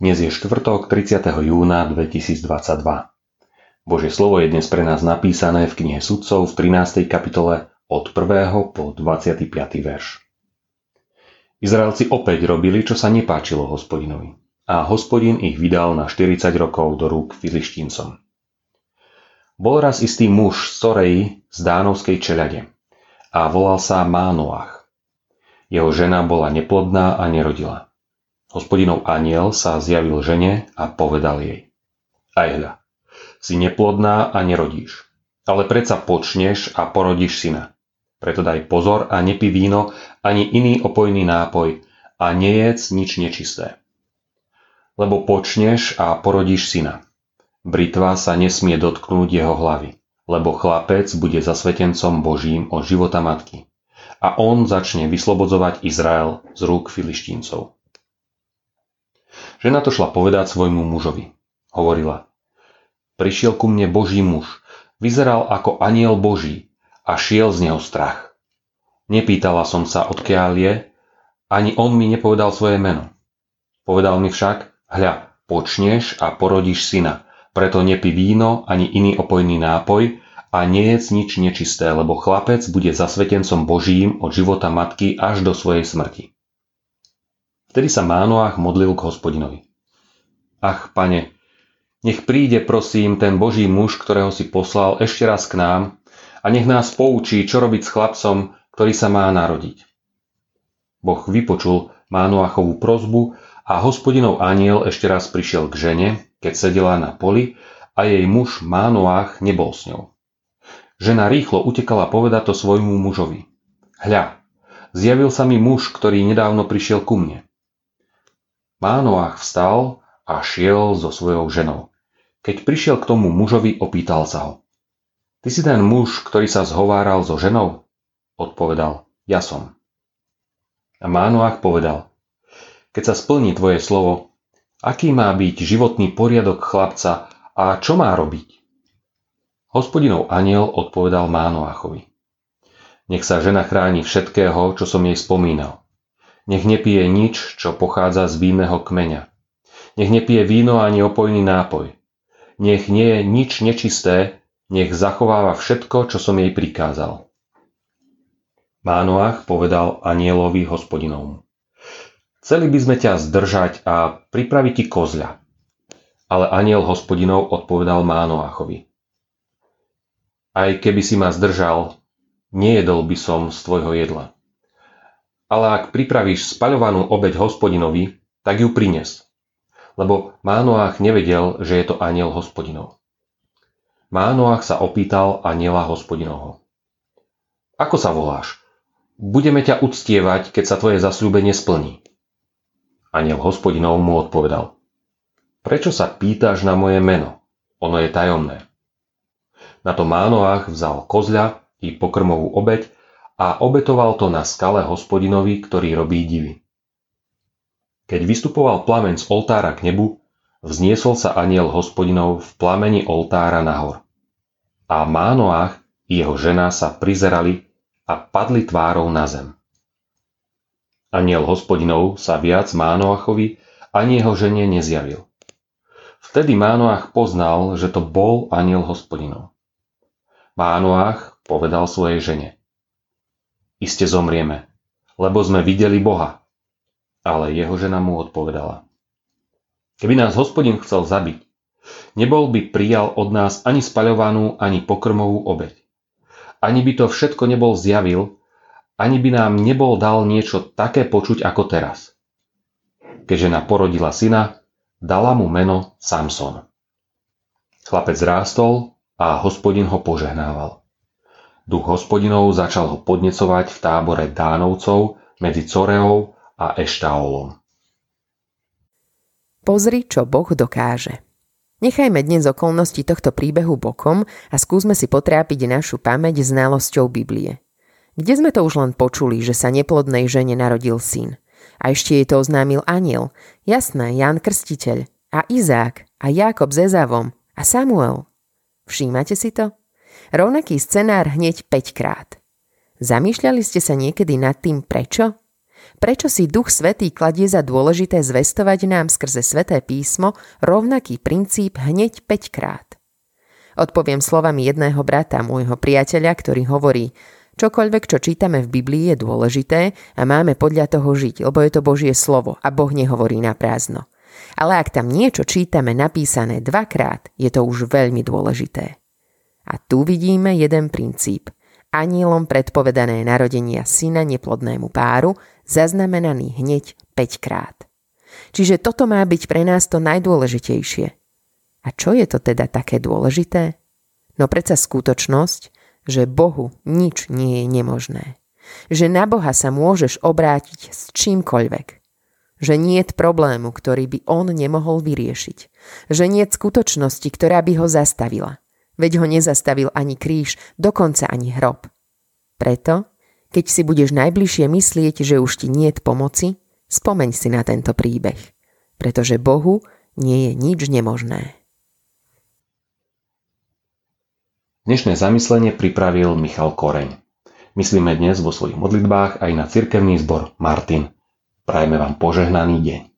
Dnes je štvrtok 30. júna 2022. Božie slovo je dnes pre nás napísané v knihe Sudcov v 13. kapitole od 1. po 25. verš. Izraelci opäť robili, čo sa nepáčilo hospodinovi. A hospodin ich vydal na 40 rokov do rúk filištíncom. Bol raz istý muž z Torej z Dánovskej čeľade a volal sa Mánoach. Jeho žena bola neplodná a nerodila. Hospodinov aniel sa zjavil žene a povedal jej. Aj hľa, si neplodná a nerodíš, ale predsa počneš a porodíš syna. Preto daj pozor a nepí víno ani iný opojný nápoj a nejedz nič nečisté. Lebo počneš a porodíš syna. Britva sa nesmie dotknúť jeho hlavy, lebo chlapec bude zasvetencom Božím od života matky. A on začne vyslobodzovať Izrael z rúk filištíncov. Žena to šla povedať svojmu mužovi. Hovorila, prišiel ku mne Boží muž, vyzeral ako aniel Boží a šiel z neho strach. Nepýtala som sa, odkiaľ je, ani on mi nepovedal svoje meno. Povedal mi však, hľa, počneš a porodíš syna, preto nepí víno ani iný opojný nápoj a nejedz nič nečisté, lebo chlapec bude zasvetencom Božím od života matky až do svojej smrti. Vtedy sa Mánoach modlil k hospodinovi. Ach, pane, nech príde prosím ten Boží muž, ktorého si poslal ešte raz k nám a nech nás poučí, čo robiť s chlapcom, ktorý sa má narodiť. Boh vypočul Mánoachovú prozbu a hospodinov aniel ešte raz prišiel k žene, keď sedela na poli a jej muž Mánoach nebol s ňou. Žena rýchlo utekala povedať to svojmu mužovi. Hľa, zjavil sa mi muž, ktorý nedávno prišiel ku mne. Mánoach vstal a šiel so svojou ženou. Keď prišiel k tomu mužovi, opýtal sa ho. Ty si ten muž, ktorý sa zhováral so ženou? Odpovedal, ja som. A Mánoach povedal, keď sa splní tvoje slovo, aký má byť životný poriadok chlapca a čo má robiť? Hospodinov aniel odpovedal Mánoachovi. Nech sa žena chráni všetkého, čo som jej spomínal. Nech nepije nič, čo pochádza z vinného kmeňa. Nech nepije víno ani opojný nápoj. Nech nie je nič nečisté, nech zachováva všetko, čo som jej prikázal. Mánoach povedal anielovi hospodinovmu. Chceli by sme ťa zdržať a pripraviť ti kozľa. Ale aniel hospodinov odpovedal Mánoachovi. Aj keby si ma zdržal, nejedol by som z tvojho jedla ale ak pripravíš spaľovanú obeď hospodinovi, tak ju prines. Lebo Mánoach nevedel, že je to aniel hospodinov. Mánoach sa opýtal aniela hospodinovho. Ako sa voláš? Budeme ťa uctievať, keď sa tvoje zasľúbenie splní. Aniel hospodinov mu odpovedal. Prečo sa pýtaš na moje meno? Ono je tajomné. Na to Mánoach vzal kozľa i pokrmovú obeď a obetoval to na skale hospodinovi, ktorý robí divy. Keď vystupoval plameň z oltára k nebu, vzniesol sa aniel hospodinov v plameni oltára nahor. A Mánoach i jeho žena sa prizerali a padli tvárou na zem. Aniel hospodinov sa viac Mánoachovi ani jeho žene nezjavil. Vtedy Mánoach poznal, že to bol aniel hospodinov. Mánoach povedal svojej žene – iste zomrieme, lebo sme videli Boha. Ale jeho žena mu odpovedala. Keby nás hospodin chcel zabiť, nebol by prijal od nás ani spaľovanú, ani pokrmovú obeď. Ani by to všetko nebol zjavil, ani by nám nebol dal niečo také počuť ako teraz. Keď žena porodila syna, dala mu meno Samson. Chlapec rástol a hospodin ho požehnával. Duch hospodinov začal ho podnecovať v tábore Dánovcov medzi Coreou a Eštaolom. Pozri, čo Boh dokáže. Nechajme dnes okolnosti tohto príbehu bokom a skúsme si potrápiť našu pamäť znalosťou Biblie. Kde sme to už len počuli, že sa neplodnej žene narodil syn? A ešte jej to oznámil aniel. Jasné, Ján Krstiteľ. A Izák. A Jákob s Ezavom. A Samuel. Všímate si to? Rovnaký scenár hneď 5 krát. Zamýšľali ste sa niekedy nad tým prečo? Prečo si Duch Svetý kladie za dôležité zvestovať nám skrze Sveté písmo rovnaký princíp hneď 5 krát? Odpoviem slovami jedného brata, môjho priateľa, ktorý hovorí, čokoľvek, čo čítame v Biblii je dôležité a máme podľa toho žiť, lebo je to Božie slovo a Boh nehovorí na prázdno. Ale ak tam niečo čítame napísané dvakrát, je to už veľmi dôležité. A tu vidíme jeden princíp. Anielom predpovedané narodenia syna neplodnému páru, zaznamenaný hneď 5 krát. Čiže toto má byť pre nás to najdôležitejšie – a čo je to teda také dôležité? No predsa skutočnosť, že Bohu nič nie je nemožné. Že na Boha sa môžeš obrátiť s čímkoľvek. Že nie je problému, ktorý by on nemohol vyriešiť. Že nie je skutočnosti, ktorá by ho zastavila. Veď ho nezastavil ani kríž, dokonca ani hrob. Preto, keď si budeš najbližšie myslieť, že už ti nie je pomoci, spomeň si na tento príbeh. Pretože Bohu nie je nič nemožné. Dnešné zamyslenie pripravil Michal Koreň. Myslíme dnes vo svojich modlitbách aj na cirkevný zbor Martin. Prajme vám požehnaný deň.